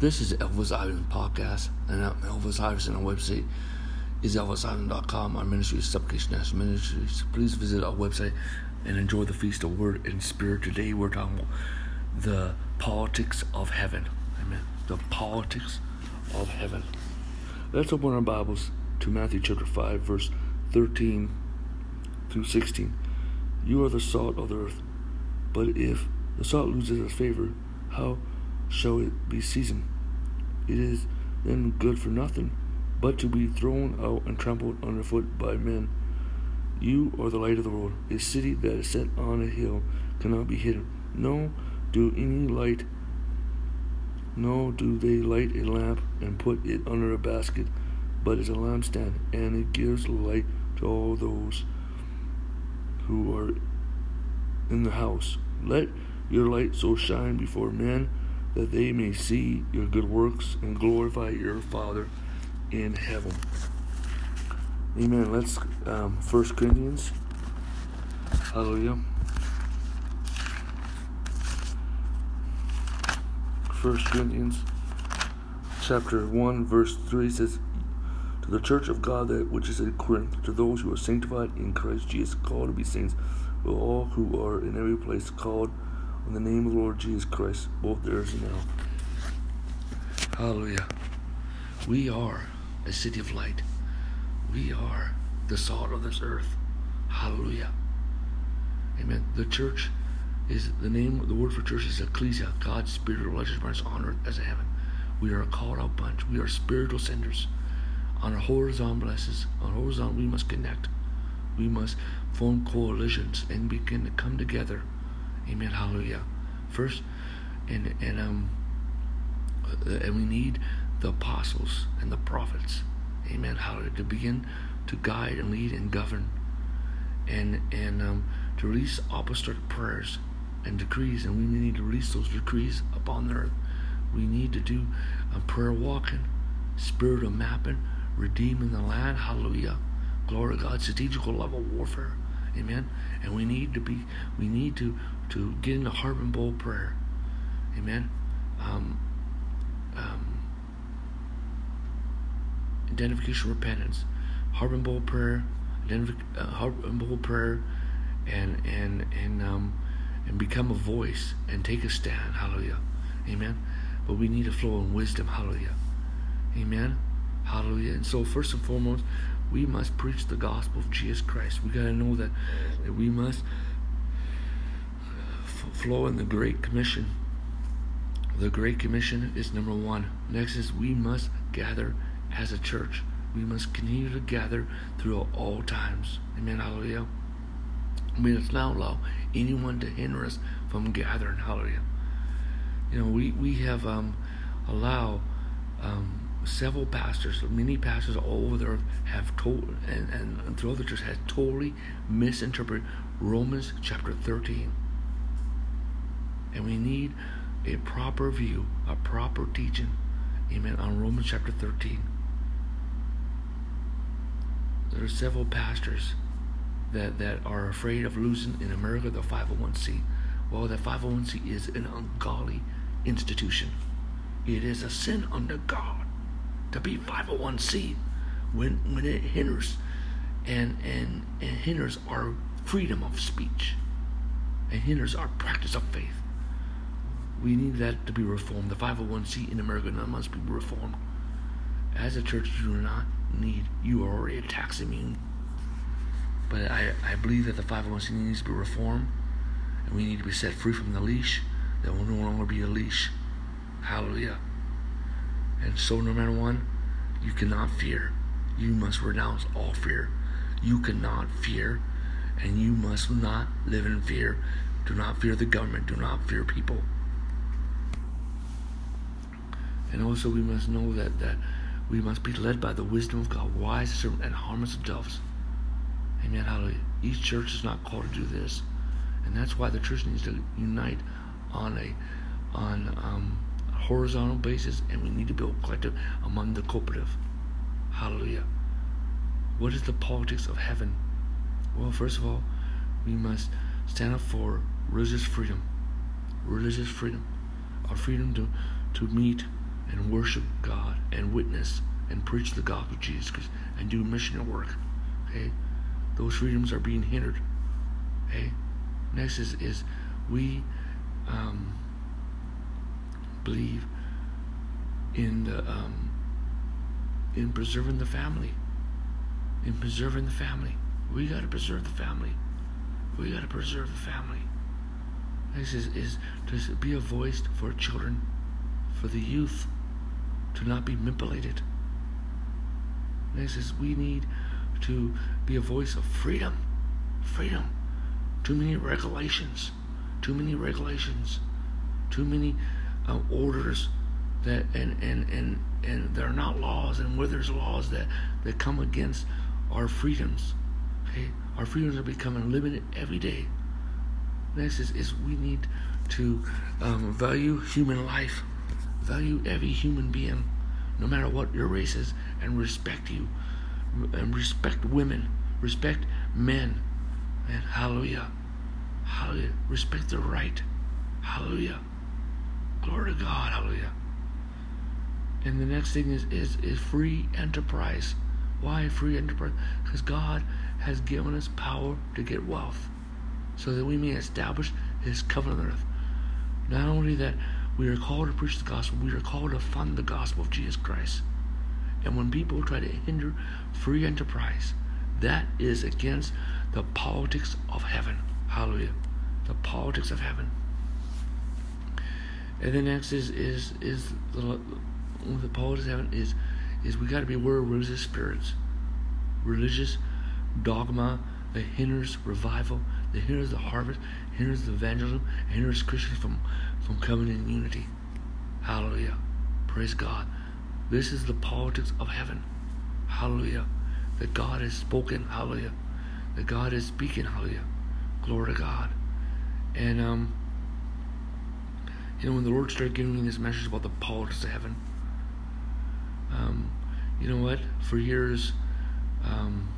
This is Elvis Iverson podcast, and I'm Elvis Iverson. Our website is elvisisland.com. Our ministry is Supplication National Ministries. Please visit our website and enjoy the feast of Word and Spirit. Today we're talking about the politics of heaven. Amen. The politics of heaven. Let's open our Bibles to Matthew chapter 5, verse 13 through 16. You are the salt of the earth, but if the salt loses its flavor, how shall it be seasoned? It is then good for nothing, but to be thrown out and trampled underfoot by men. You are the light of the world. A city that is set on a hill cannot be hidden. No, do any light, no, do they light a lamp and put it under a basket, but it's a lampstand, and it gives light to all those who are in the house. Let your light so shine before men that they may see your good works and glorify your Father in heaven. Amen. Let's um, First Corinthians. Hallelujah. First Corinthians chapter one verse three says, "To the church of God that which is in Corinth, to those who are sanctified in Christ Jesus, called to be saints, to all who are in every place called." In the name of the Lord Jesus Christ, both theirs and now. Hallelujah. We are a city of light. We are the salt of this earth. Hallelujah. Amen. The church is the name, the word for church is ecclesia, God's spiritual righteousness on earth as a heaven. We are a called out bunch. We are spiritual senders. On a horizontal basis, on a horizontal, we must connect. We must form coalitions and begin to come together Amen. Hallelujah. First, and and um, uh, and we need the apostles and the prophets. Amen. Hallelujah. To begin to guide and lead and govern, and and um, to release apostolic prayers and decrees, and we need to release those decrees upon the earth. We need to do a prayer walking, spirit of mapping, redeeming the land. Hallelujah. Glory to God. Strategical level warfare. Amen. And we need to be, we need to to get into harp and bowl prayer. Amen. Um, um, identification, repentance, harp and bowl prayer, identif- uh, harp and bowl prayer, and and and um, and become a voice and take a stand. Hallelujah. Amen. But we need to flow in wisdom. Hallelujah. Amen. Hallelujah. And so, first and foremost, we must preach the gospel of Jesus Christ. We got to know that, that we must f- flow in the Great Commission. The Great Commission is number one. Next is we must gather as a church. We must continue to gather throughout all times. Amen. Hallelujah. We must not allow anyone to hinder us from gathering. Hallelujah. You know, we, we have um, allowed um, several pastors, many pastors all over the earth have told, and, and throughout the church, has totally misinterpreted Romans chapter 13. And we need a proper view, a proper teaching, amen, on Romans chapter 13. There are several pastors that, that are afraid of losing in America the 501c. Well, the 501c is an ungodly institution. It is a sin under God to be 501c when when it hinders and and, and hinders our freedom of speech and hinders our practice of faith. We need that to be reformed. The 501c in America must be reformed. As a church, you do not need, you are already tax immune. But I, I believe that the 501c needs to be reformed and we need to be set free from the leash. There will no longer be a leash. Hallelujah. And so, no matter what, you cannot fear. You must renounce all fear. You cannot fear, and you must not live in fear. Do not fear the government. Do not fear people. And also, we must know that, that we must be led by the wisdom of God, wise servant, and harmless doves. Amen. Hallelujah. Each church is not called to do this, and that's why the church needs to unite on a on um, horizontal basis, and we need to build collective among the cooperative. Hallelujah. What is the politics of heaven? Well, first of all, we must stand up for religious freedom. Religious freedom. Our freedom to, to meet and worship God and witness and preach the gospel of Jesus Christ and do missionary work. Okay? Those freedoms are being hindered. Okay? Next is, is we um, believe in the um, in preserving the family. In preserving the family. We gotta preserve the family. We gotta preserve the family. This is, is to be a voice for children, for the youth, to not be manipulated. Next is we need to be a voice of freedom. Freedom. Too many regulations. Too many regulations. Too many orders that and and and and they're not laws and where there's laws that that come against our freedoms okay? Our freedoms are becoming limited every day. Next is, is we need to um, value human life value every human being no matter what your race is and respect you and respect women respect men and hallelujah hallelujah respect their right hallelujah glory to god hallelujah and the next thing is, is, is free enterprise. Why free enterprise? Because God has given us power to get wealth so that we may establish his covenant on earth. Not only that we are called to preach the gospel, we are called to fund the gospel of Jesus Christ. And when people try to hinder free enterprise, that is against the politics of heaven. Hallelujah. The politics of heaven. And the next is is is the what the politics of heaven is is we got to be aware of religious spirits, religious dogma that hinders revival, that hinders the harvest, hinders the evangelism, hinders Christians from from coming in unity. Hallelujah. Praise God. This is the politics of heaven. Hallelujah. That God has spoken. Hallelujah. That God is speaking. Hallelujah. Glory to God. And um, you know, when the Lord started giving me this message about the politics of heaven, um, you know what? For years, um,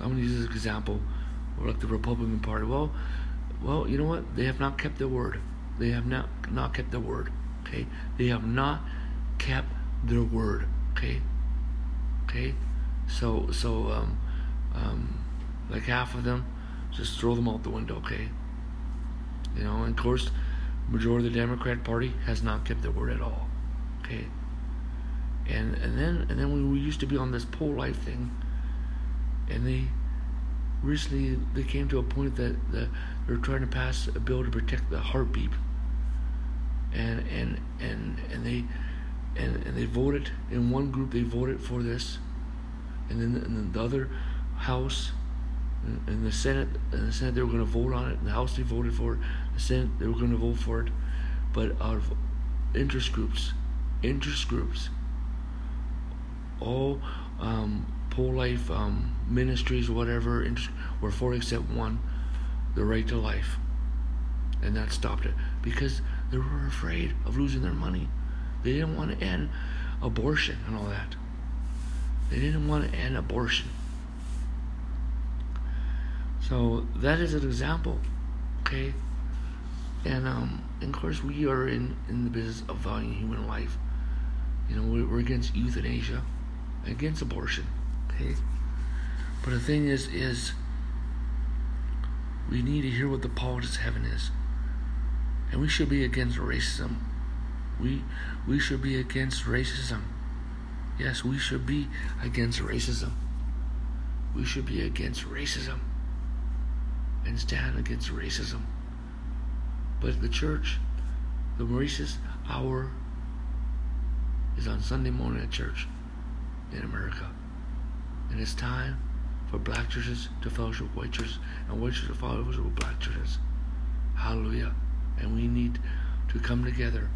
I'm going to use this example, like the Republican Party. Well, well, you know what? They have not kept their word. They have not not kept their word. Okay, they have not kept their word. Okay, okay. So so um, um, like half of them, just throw them out the window. Okay. You know, and of course, majority of the Democrat Party has not kept their word at all. Okay and and then and then we, we used to be on this pro-life thing, and they recently they came to a point that the, they're trying to pass a bill to protect the heartbeat, and and and and they and, and they voted in one group they voted for this, and then then the other house. In the Senate, in the Senate, they were going to vote on it. In the House, they voted for it. The Senate, they were going to vote for it. But out of interest groups, interest groups, all um, pro-life um, ministries, whatever, were for except one, the right to life, and that stopped it because they were afraid of losing their money. They didn't want to end abortion and all that. They didn't want to end abortion. So that is an example, okay? And um, and of course we are in in the business of valuing human life. You know, we're, we're against euthanasia against abortion. Okay? But the thing is, is we need to hear what the politics of heaven is. And we should be against racism. We we should be against racism. Yes, we should be against racism. We should be against racism and stand against racism. But the church, the racist hour is on Sunday morning at church in America. And it's time for black churches to fellowship with white churches and white churches to fellowship with black churches. Hallelujah. And we need to come together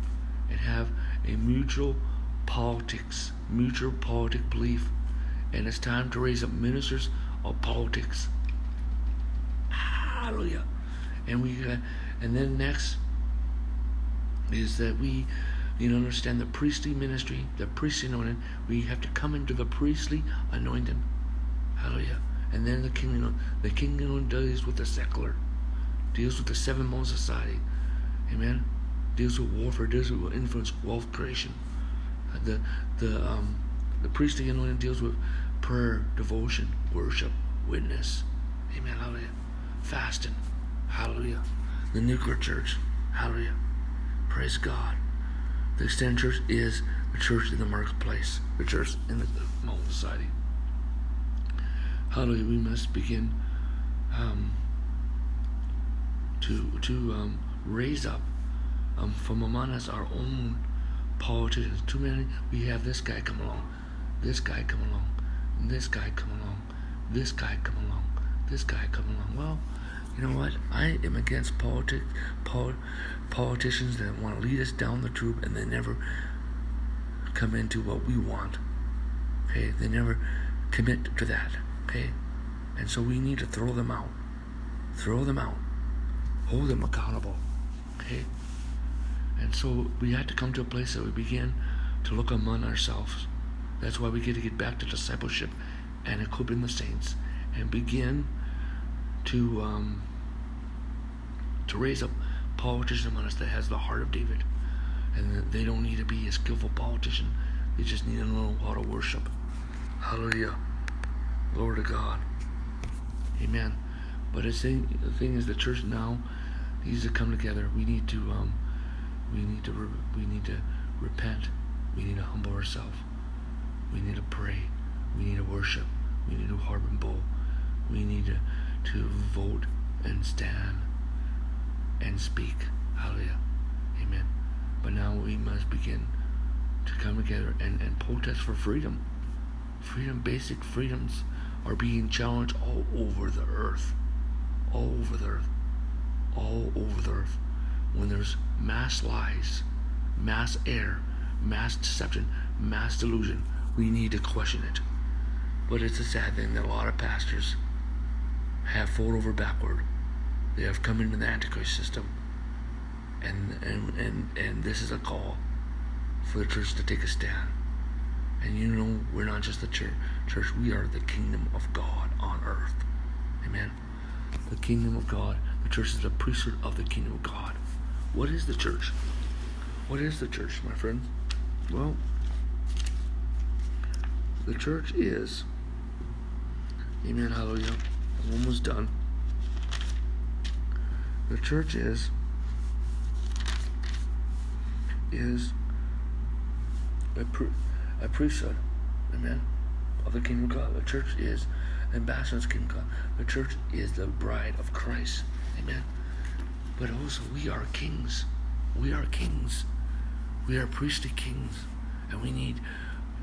and have a mutual politics, mutual politic belief. And it's time to raise up ministers of politics. Hallelujah. And we uh, and then next is that we you understand the priestly ministry, the priestly anointing. We have to come into the priestly anointing. Hallelujah. And then the kingdom, the kingdom deals with the secular, deals with the seven modes society. Amen. Deals with warfare, deals with influence, wealth creation. The the um, the priestly anointing deals with prayer, devotion, worship, witness. Amen. Hallelujah. Fasting. Hallelujah. The nuclear church. Hallelujah. Praise God. The extended church is the church in the marketplace, the church in the modern society. Hallelujah. We must begin um, to to um, raise up um, from among us our own politicians. Too many. We have this guy come along, this guy come along, this guy come along, this guy come along, this guy come along. Well, you know what? I am against politics, pol- politicians that want to lead us down the tube and they never come into what we want. Okay, they never commit to that. Okay, and so we need to throw them out. Throw them out. Hold them accountable. Okay. And so we had to come to a place that we begin to look among ourselves. That's why we get to get back to discipleship and equipping the saints and begin to um, to raise up politicians among us that has the heart of David. And they don't need to be a skillful politician. They just need to know how to worship. Hallelujah. Glory to God. Amen. But the thing, the thing is, the church now needs to come together. We need to, um, we need to, re- we need to repent. We need to humble ourselves. We need to pray. We need to worship. We need to and bowl. We need to, to vote and stand and speak. Hallelujah. Amen. But now we must begin to come together and, and protest for freedom. Freedom, basic freedoms are being challenged all over the earth. All over the earth. All over the earth. When there's mass lies, mass error, mass deception, mass delusion, we need to question it. But it's a sad thing that a lot of pastors have fallen over backward. They have come into the Antichrist system. And, and, and, and this is a call for the church to take a stand. And you know, we're not just the church. Church, we are the kingdom of God on earth. Amen. The kingdom of God. The church is the priesthood of the kingdom of God. What is the church? What is the church, my friend? Well, the church is. Amen. Hallelujah. Almost done. The church is is a, pri- a priesthood, amen, of the kingdom of God. The church is ambassadors of kingdom of God. The church is the bride of Christ, amen. But also, we are kings. We are kings. We are priestly kings, and we need,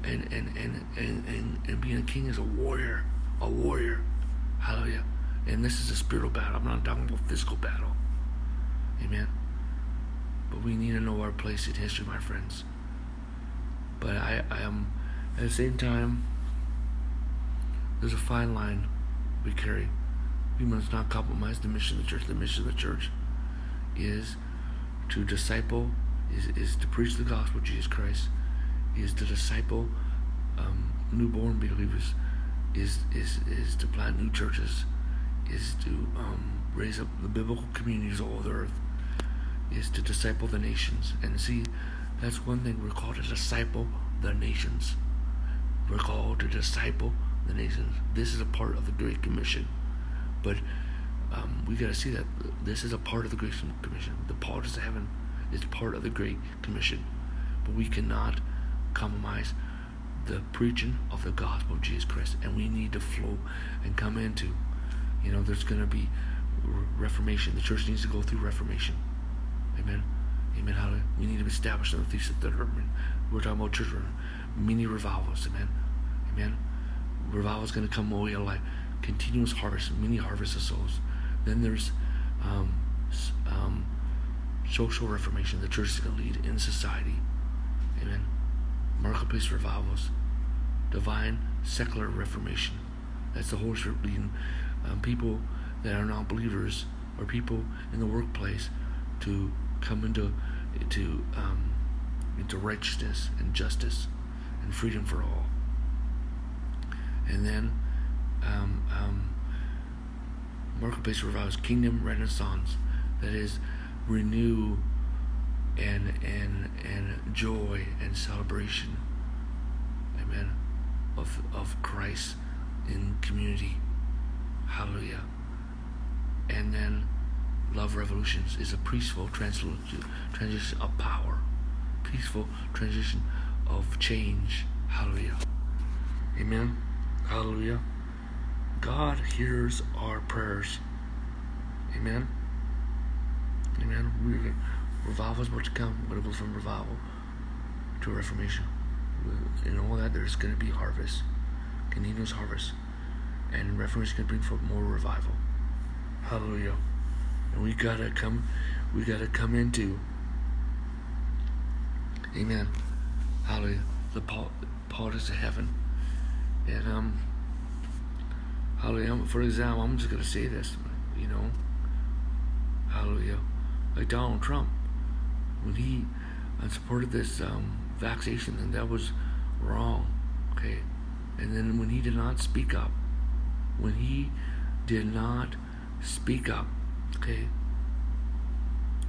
and and and and and, and being a king is a warrior, a warrior. Hallelujah. And this is a spiritual battle. I'm not talking about physical battle. Amen. But we need to know our place in history, my friends. But I, I am, at the same time, there's a fine line we carry. We must not compromise the mission of the church. The mission of the church is to disciple, is, is to preach the gospel of Jesus Christ, is to disciple um, newborn believers, is, is, is to plant new churches, is to um, raise up the biblical communities all over the earth, is to disciple the nations. And see, that's one thing we're called to disciple the nations. We're called to disciple the nations. This is a part of the Great Commission. But um, we got to see that this is a part of the Great Commission. The politics of heaven is part of the Great Commission. But we cannot compromise the preaching of the gospel of Jesus Christ. And we need to flow and come into, you know, there's going to be reformation. The church needs to go through reformation. Amen. Amen. Hallelujah. We need to in the thesis of the urban. We're talking about church mini revivals. Amen. Amen. Revival is going to come away alive. Continuous harvest, mini harvest of souls. Then there's um, um, social reformation. The church is going to lead in society. Amen. Marketplace revivals. Divine secular reformation. That's the Holy Spirit leading um, people that are not believers or people in the workplace to come into into um, into righteousness and justice and freedom for all. And then um, um, Marketplace revives kingdom renaissance, that is, renew and and and joy and celebration. Amen. Of of Christ in community. Hallelujah. And then Love Revolutions is a peaceful transition of power, peaceful transition of change. Hallelujah. Amen. Hallelujah. God hears our prayers. Amen. Amen. We're, revival is about to come. We're going to from revival to reformation. And all that, there's going to be harvest, continuous harvest. And reformation to bring forth more revival. Hallelujah. And we gotta come, we gotta come into, Amen. Hallelujah. The part is of heaven. And um, hallelujah. For example, I'm just gonna say this, you know. Hallelujah. Like Donald Trump, when he supported this um, vaccination, and that was wrong. Okay. And then when he did not speak up, when he did not speak up, okay,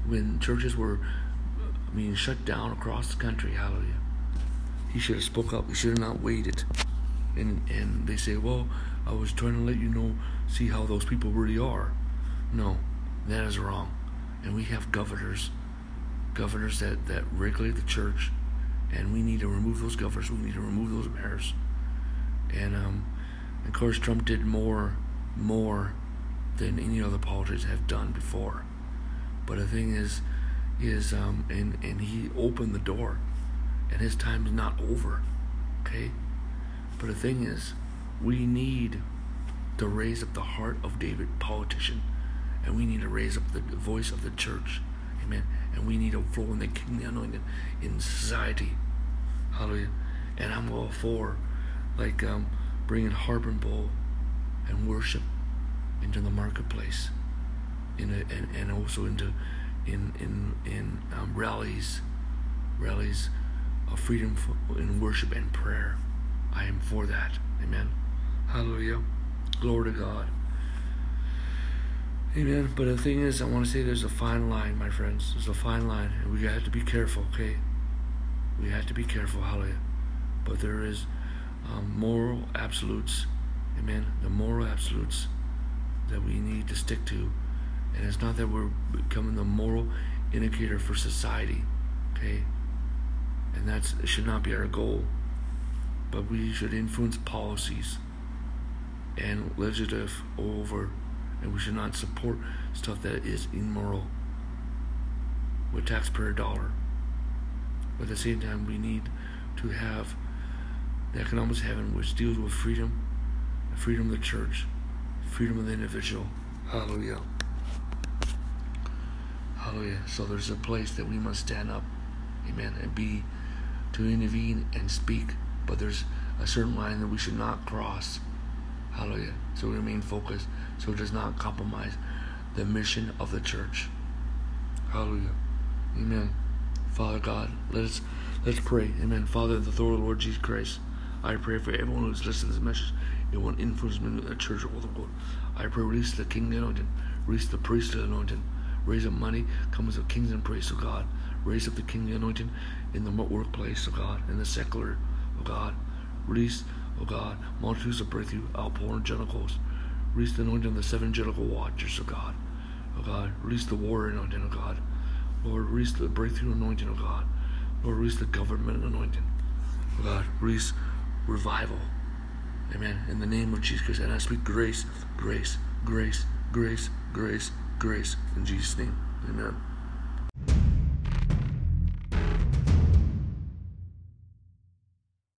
when churches were being shut down across the country, hallelujah, he should have spoke up. He should have not waited. And and they say, well, I was trying to let you know, see how those people really are. No, that is wrong. And we have governors, governors that, that regulate the church, and we need to remove those governors. We need to remove those mayors. And um, of course, Trump did more, more than any other politicians have done before. But the thing is, is um, and and he opened the door, and his time is not over. Okay, but the thing is, we need to raise up the heart of David, politician, and we need to raise up the voice of the church. Amen. And we need to flow in the kingdom anointing in society. Hallelujah. And I'm all for like um, bringing harp and bowl and worship into the marketplace, in a, and, and also into in in in um, rallies, rallies of freedom in worship and prayer. I am for that. Amen. Hallelujah. Glory to God. Amen. But the thing is, I want to say there's a fine line, my friends. There's a fine line, and we have to be careful. Okay. We have to be careful. Hallelujah. But there is um, moral absolutes. Amen. The moral absolutes that we need to stick to. And it's not that we're becoming the moral indicator for society, okay? And that should not be our goal. But we should influence policies and legislative over, and we should not support stuff that is immoral with taxpayer dollar. But at the same time, we need to have the economics of heaven, which deals with freedom, freedom of the church, freedom of the individual. Hallelujah. Hallelujah. So there's a place that we must stand up, amen, and be to intervene and speak. But there's a certain line that we should not cross. Hallelujah. So we remain focused. So it does not compromise the mission of the church. Hallelujah. Amen. Father God, let us let's pray. Amen. Father, the Lord, Lord Jesus Christ, I pray for everyone who's listening to this message it will influence me in the church all the world. I pray, release the king anointing, release the priesthood anointing, raise up money, comes of kings and priests, of God. Raise up the king anointing in the workplace, of God, in the secular, of God. Release, oh God, multitudes of breakthrough, outpouring genitals. Release the anointing of the seven angelical watchers, of God. Oh God, release the war anointing, of God. Lord, release the breakthrough anointing, of God. Lord, release the government anointing. Oh God, release revival. Amen. In the name of Jesus Christ. And I speak grace, grace, grace, grace, grace, grace. In Jesus' name. Amen.